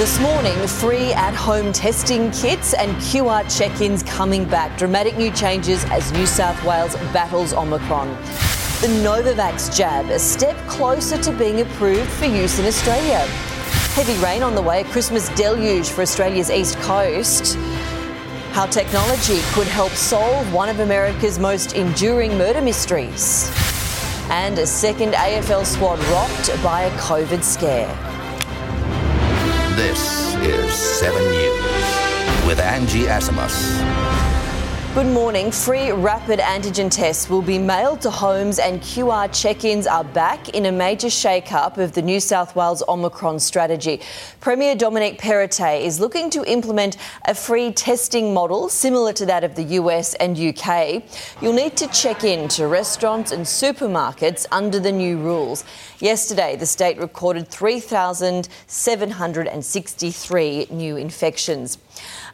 This morning, free at-home testing kits and QR check-ins coming back. Dramatic new changes as New South Wales battles Omicron. The Novavax jab, a step closer to being approved for use in Australia. Heavy rain on the way, a Christmas deluge for Australia's east coast. How technology could help solve one of America's most enduring murder mysteries. And a second AFL squad rocked by a COVID scare. This is 7 News with Angie Asimus. Good morning. Free rapid antigen tests will be mailed to homes, and QR check ins are back in a major shake up of the New South Wales Omicron strategy. Premier Dominic Perrottet is looking to implement a free testing model similar to that of the US and UK. You'll need to check in to restaurants and supermarkets under the new rules. Yesterday, the state recorded 3,763 new infections.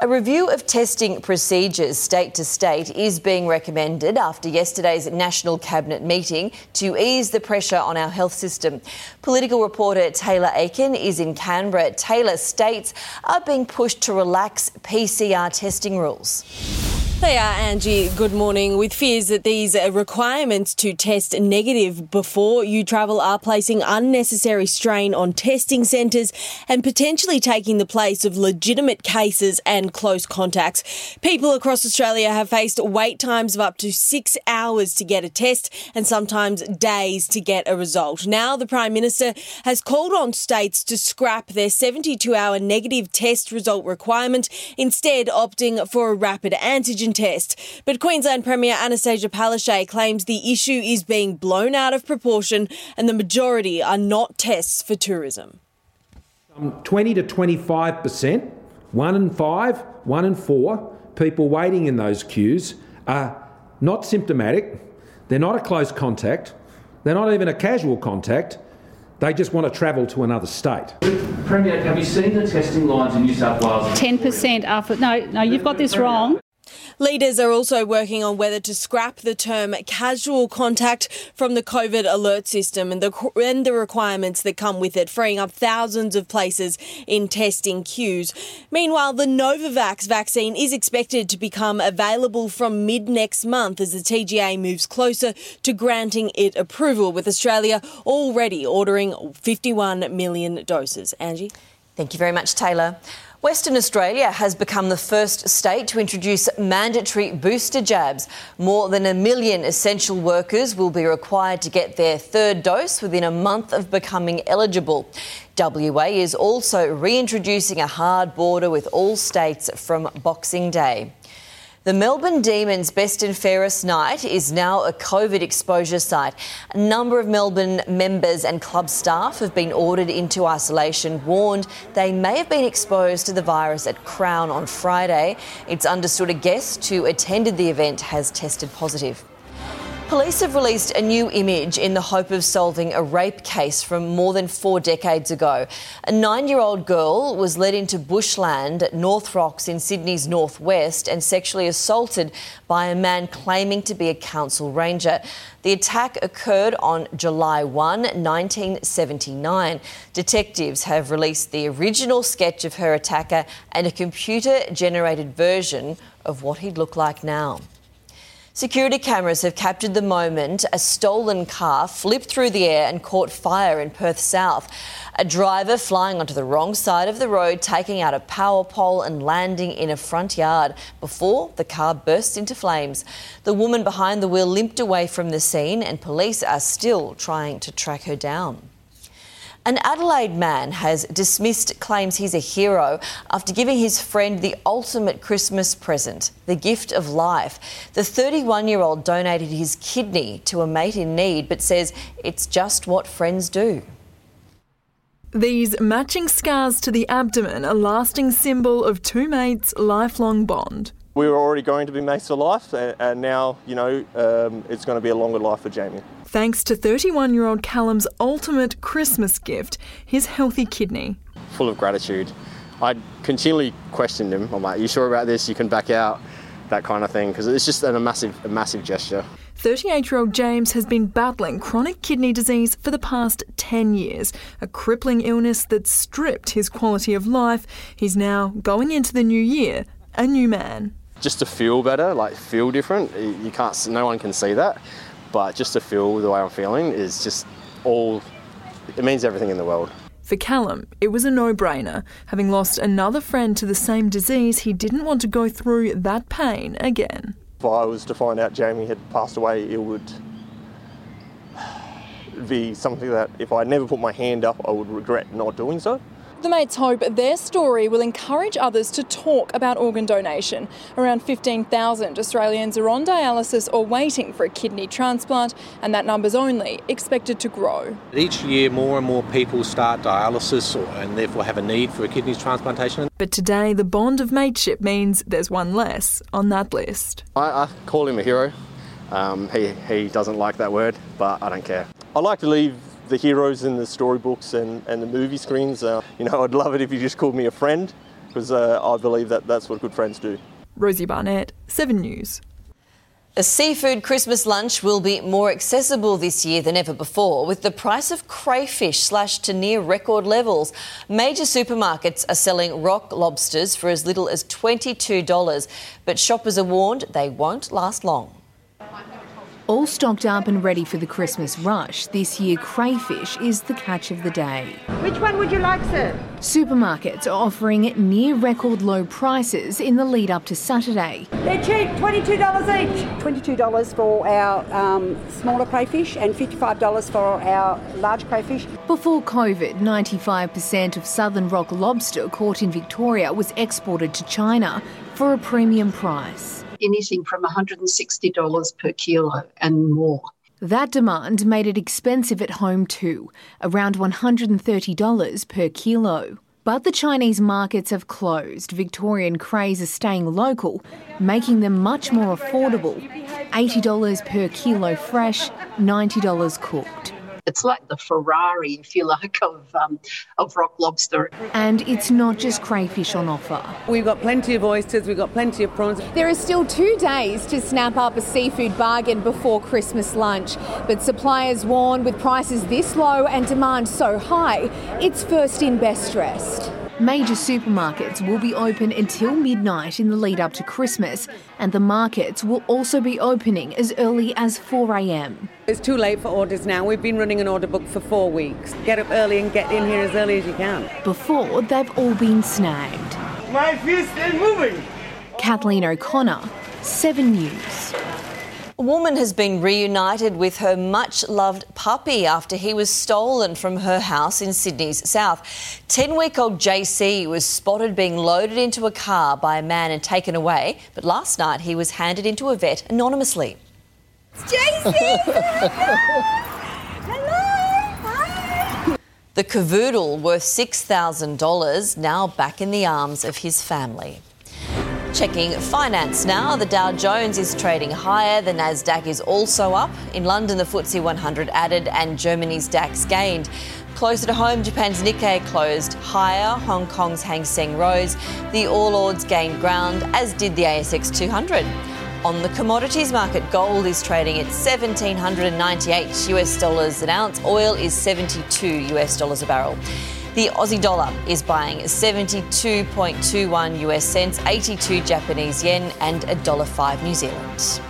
A review of testing procedures state to state is being recommended after yesterday's National Cabinet meeting to ease the pressure on our health system. Political reporter Taylor Aiken is in Canberra. Taylor states are being pushed to relax PCR testing rules. They are, Angie. Good morning. With fears that these requirements to test negative before you travel are placing unnecessary strain on testing centres and potentially taking the place of legitimate cases and close contacts. People across Australia have faced wait times of up to six hours to get a test and sometimes days to get a result. Now, the Prime Minister has called on states to scrap their 72 hour negative test result requirement, instead, opting for a rapid antigen test. But Queensland Premier Annastacia Palaszczuk claims the issue is being blown out of proportion and the majority are not tests for tourism. Um, 20 to 25 percent, one in five, one in four people waiting in those queues are not symptomatic, they're not a close contact, they're not even a casual contact, they just want to travel to another state. Premier, have you seen the testing lines in New South Wales? 10% after. No, no, you've got this wrong. Leaders are also working on whether to scrap the term casual contact from the COVID alert system and the, and the requirements that come with it, freeing up thousands of places in testing queues. Meanwhile, the Novavax vaccine is expected to become available from mid next month as the TGA moves closer to granting it approval, with Australia already ordering 51 million doses. Angie? Thank you very much, Taylor. Western Australia has become the first state to introduce mandatory booster jabs. More than a million essential workers will be required to get their third dose within a month of becoming eligible. WA is also reintroducing a hard border with all states from Boxing Day. The Melbourne Demons Best and Fairest Night is now a COVID exposure site. A number of Melbourne members and club staff have been ordered into isolation, warned they may have been exposed to the virus at Crown on Friday. It's understood a guest who attended the event has tested positive. Police have released a new image in the hope of solving a rape case from more than four decades ago. A nine year old girl was led into bushland at North Rocks in Sydney's northwest and sexually assaulted by a man claiming to be a council ranger. The attack occurred on July 1, 1979. Detectives have released the original sketch of her attacker and a computer generated version of what he'd look like now. Security cameras have captured the moment a stolen car flipped through the air and caught fire in Perth South. A driver flying onto the wrong side of the road, taking out a power pole and landing in a front yard before the car burst into flames. The woman behind the wheel limped away from the scene, and police are still trying to track her down. An Adelaide man has dismissed claims he's a hero after giving his friend the ultimate Christmas present, the gift of life. The 31 year old donated his kidney to a mate in need, but says it's just what friends do. These matching scars to the abdomen, a lasting symbol of two mates' lifelong bond. We were already going to be mates for life, and now, you know, um, it's going to be a longer life for Jamie. Thanks to 31 year old Callum's ultimate Christmas gift, his healthy kidney. Full of gratitude. I continually questioned him. I'm like, you sure about this? You can back out, that kind of thing, because it's just a massive, a massive gesture. 38 year old James has been battling chronic kidney disease for the past 10 years, a crippling illness that stripped his quality of life. He's now going into the new year a new man just to feel better, like feel different. You can't, no one can see that, but just to feel the way I'm feeling is just all, it means everything in the world. For Callum, it was a no brainer. Having lost another friend to the same disease, he didn't want to go through that pain again. If I was to find out Jamie had passed away, it would be something that if I never put my hand up, I would regret not doing so. The mates hope their story will encourage others to talk about organ donation. Around 15,000 Australians are on dialysis or waiting for a kidney transplant, and that number's only expected to grow. Each year, more and more people start dialysis or, and therefore have a need for a kidney transplantation. But today, the bond of mateship means there's one less on that list. I, I call him a hero. Um, he, he doesn't like that word, but I don't care. I like to leave the heroes in the storybooks and, and the movie screens. Uh, you know, I'd love it if you just called me a friend because uh, I believe that that's what good friends do. Rosie Barnett, 7 News. A seafood Christmas lunch will be more accessible this year than ever before, with the price of crayfish slashed to near record levels. Major supermarkets are selling rock lobsters for as little as $22, but shoppers are warned they won't last long. All stocked up and ready for the Christmas rush, this year crayfish is the catch of the day. Which one would you like, sir? Supermarkets are offering near record low prices in the lead up to Saturday. They're cheap, $22 each. $22 for our um, smaller crayfish and $55 for our large crayfish. Before COVID, 95% of southern rock lobster caught in Victoria was exported to China for a premium price anything from $160 per kilo and more. That demand made it expensive at home too, around $130 per kilo. But the Chinese markets have closed. Victorian crays are staying local, making them much more affordable. $80 per kilo fresh, $90 cooked. It's like the Ferrari, if you like, of um, of rock lobster. And it's not just crayfish on offer. We've got plenty of oysters. We've got plenty of prawns. There are still two days to snap up a seafood bargain before Christmas lunch, but suppliers warn with prices this low and demand so high, it's first in, best dressed. Major supermarkets will be open until midnight in the lead up to Christmas, and the markets will also be opening as early as 4am. It's too late for orders now. We've been running an order book for four weeks. Get up early and get in here as early as you can. Before, they've all been snagged. My fist is moving! Kathleen O'Connor, 7 News. A woman has been reunited with her much loved puppy after he was stolen from her house in Sydney's south. 10 week old JC was spotted being loaded into a car by a man and taken away, but last night he was handed into a vet anonymously. JC! Hello! Hi! The cavoodle, worth $6,000, now back in the arms of his family. Checking finance now, the Dow Jones is trading higher, the Nasdaq is also up. In London, the FTSE 100 added and Germany's DAX gained. Closer to home, Japan's Nikkei closed higher, Hong Kong's Hang Seng rose, the All Ords gained ground, as did the ASX 200. On the commodities market, gold is trading at 1798 US dollars an ounce, oil is 72 US dollars a barrel. The Aussie dollar is buying 72.21 US cents, 82 Japanese yen, and $1.05 New Zealand.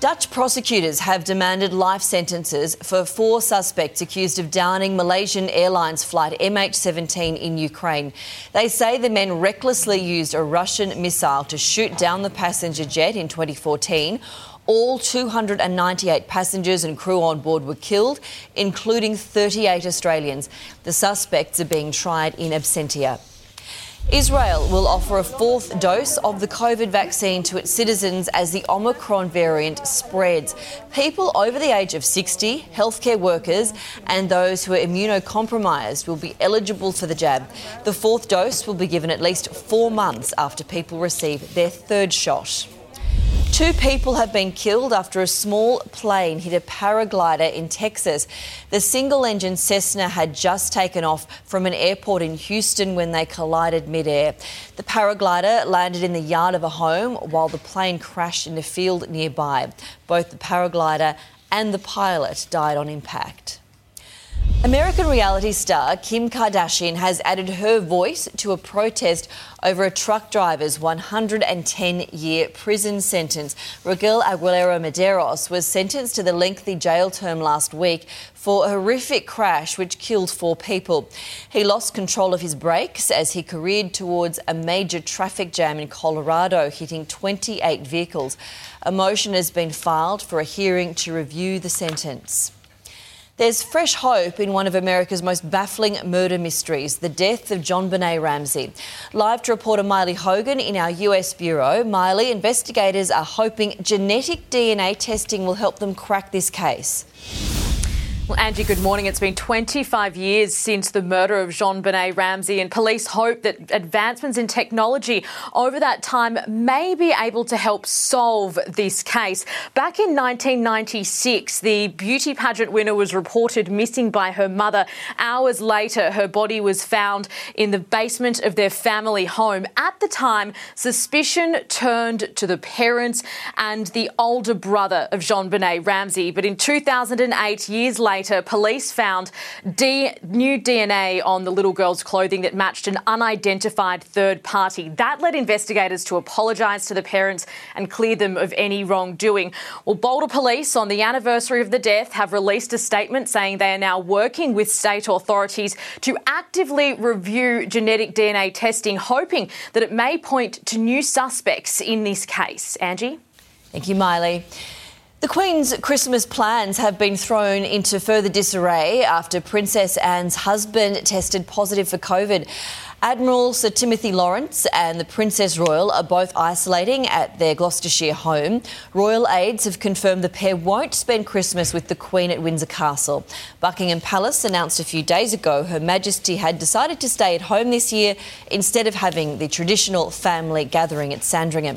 Dutch prosecutors have demanded life sentences for four suspects accused of downing Malaysian Airlines flight MH17 in Ukraine. They say the men recklessly used a Russian missile to shoot down the passenger jet in 2014. All 298 passengers and crew on board were killed, including 38 Australians. The suspects are being tried in absentia. Israel will offer a fourth dose of the COVID vaccine to its citizens as the Omicron variant spreads. People over the age of 60, healthcare workers, and those who are immunocompromised will be eligible for the jab. The fourth dose will be given at least four months after people receive their third shot. Two people have been killed after a small plane hit a paraglider in Texas. The single engine Cessna had just taken off from an airport in Houston when they collided midair. The paraglider landed in the yard of a home while the plane crashed in a field nearby. Both the paraglider and the pilot died on impact. American reality star Kim Kardashian has added her voice to a protest over a truck driver's 110 year prison sentence. Rogel Aguilera Mederos was sentenced to the lengthy jail term last week for a horrific crash which killed four people. He lost control of his brakes as he careered towards a major traffic jam in Colorado, hitting 28 vehicles. A motion has been filed for a hearing to review the sentence. There's fresh hope in one of America's most baffling murder mysteries, the death of JonBenét Ramsey. Live to reporter Miley Hogan in our US bureau. Miley, investigators are hoping genetic DNA testing will help them crack this case. Well, Angie, good morning. It's been 25 years since the murder of JonBenét Ramsey, and police hope that advancements in technology over that time may be able to help solve this case. Back in 1996, the beauty pageant winner was reported missing by her mother. Hours later, her body was found in the basement of their family home. At the time, suspicion turned to the parents and the older brother of JonBenét Ramsey. But in 2008, years later, later, police found D- new DNA on the little girl's clothing that matched an unidentified third party. That led investigators to apologise to the parents and clear them of any wrongdoing. Well, Boulder Police, on the anniversary of the death, have released a statement saying they are now working with state authorities to actively review genetic DNA testing, hoping that it may point to new suspects in this case. Angie? Thank you, Maile. The Queen's Christmas plans have been thrown into further disarray after Princess Anne's husband tested positive for COVID. Admiral Sir Timothy Lawrence and the Princess Royal are both isolating at their Gloucestershire home. Royal aides have confirmed the pair won't spend Christmas with the Queen at Windsor Castle. Buckingham Palace announced a few days ago Her Majesty had decided to stay at home this year instead of having the traditional family gathering at Sandringham.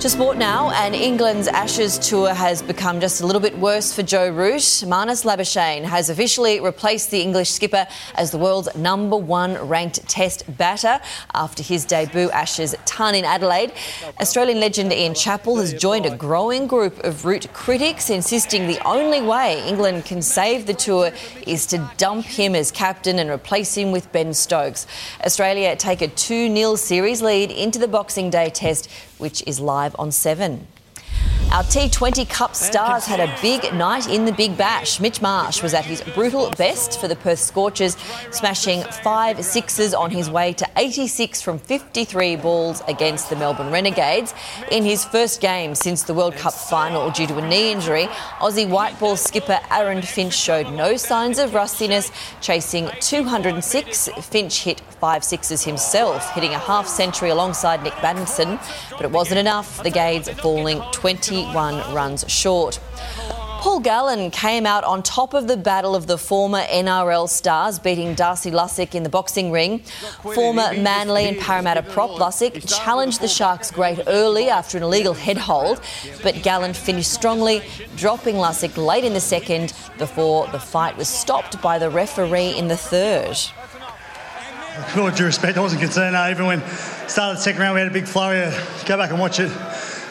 To sport now, and England's Ashes tour has become just a little bit worse for Joe Root. Marnus Labuschagne has officially replaced the English skipper as the world's number one ranked Test batter after his debut Ashes ton in Adelaide. Australian legend Ian Chappell has joined a growing group of Root critics, insisting the only way England can save the tour is to dump him as captain and replace him with Ben Stokes. Australia take a 2 0 series lead into the Boxing Day Test which is live on 7. Our T20 Cup stars had a big night in the Big Bash. Mitch Marsh was at his brutal best for the Perth Scorchers, smashing five sixes on his way to 86 from 53 balls against the Melbourne Renegades. In his first game since the World Cup final due to a knee injury, Aussie white ball skipper Aaron Finch showed no signs of rustiness, chasing 206. Finch hit five sixes himself, hitting a half century alongside Nick Maddinson, but it wasn't enough. The Gades falling 21 runs short. Paul Gallen came out on top of the battle of the former NRL stars, beating Darcy Lussick in the boxing ring. Former Manly and Parramatta prop Lussick challenged the Sharks great early after an illegal head hold, but Gallen finished strongly, dropping Lussick late in the second before the fight was stopped by the referee in the third. With all due respect, I wasn't concerned. Uh, even when started the second round, we had a big flurry. Go back and watch it.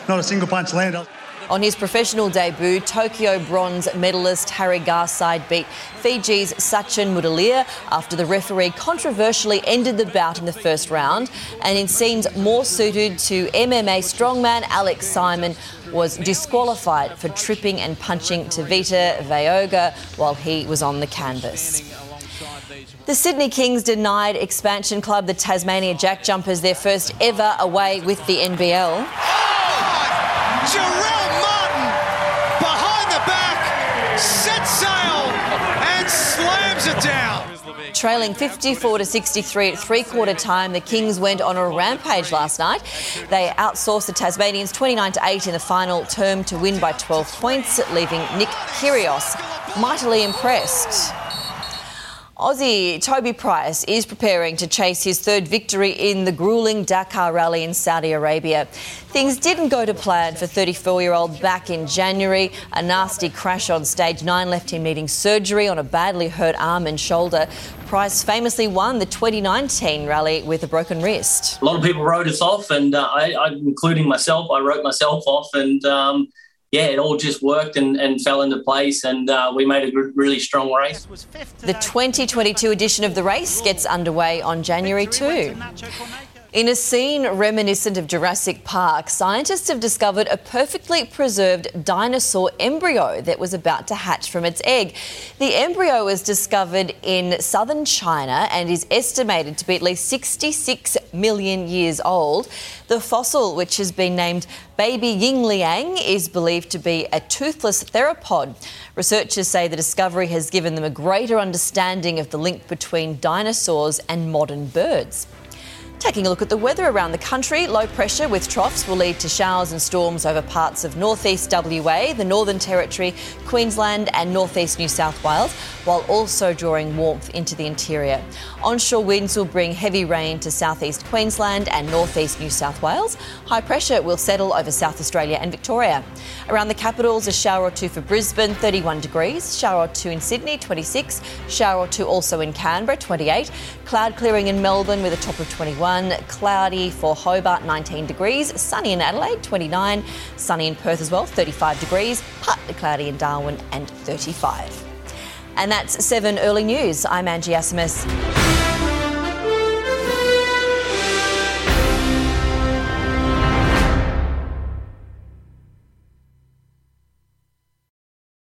Not a single punch landed. On his professional debut, Tokyo bronze medalist Harry Garside beat Fiji's Sachin Mudalir after the referee controversially ended the bout in the first round. And in scenes more suited to MMA strongman Alex Simon was disqualified for tripping and punching Tevita Vayoga while he was on the canvas. The Sydney Kings denied expansion club the Tasmania JackJumpers their first ever away with the NBL. Jarell Martin behind the back sets sail and slams it down. Trailing 54 to 63 at three quarter time, the Kings went on a rampage last night. They outsourced the Tasmanians 29 to 8 in the final term to win by 12 points, leaving Nick Kyrgios mightily impressed. Aussie Toby Price is preparing to chase his third victory in the grueling Dakar Rally in Saudi Arabia. Things didn't go to plan for 34 year old back in January. A nasty crash on stage nine left him needing surgery on a badly hurt arm and shoulder. Price famously won the 2019 rally with a broken wrist. A lot of people wrote us off, and uh, I, I, including myself, I wrote myself off, and um, yeah, it all just worked and, and fell into place, and uh, we made a good, really strong race. The 2022 edition of the race gets underway on January 2. In a scene reminiscent of Jurassic Park, scientists have discovered a perfectly preserved dinosaur embryo that was about to hatch from its egg. The embryo was discovered in southern China and is estimated to be at least 66 million years old. The fossil, which has been named Baby Yingliang, is believed to be a toothless theropod. Researchers say the discovery has given them a greater understanding of the link between dinosaurs and modern birds. Taking a look at the weather around the country, low pressure with troughs will lead to showers and storms over parts of northeast WA, the Northern Territory, Queensland, and northeast New South Wales, while also drawing warmth into the interior. Onshore winds will bring heavy rain to southeast Queensland and northeast New South Wales. High pressure will settle over South Australia and Victoria. Around the capitals, a shower or two for Brisbane, 31 degrees, shower or two in Sydney, 26, shower or two also in Canberra, 28, cloud clearing in Melbourne with a top of 21 cloudy for Hobart, 19 degrees, sunny in Adelaide, 29, sunny in Perth as well, 35 degrees, partly cloudy in Darwin, and 35. And that's 7 Early News. I'm Angie Asimus.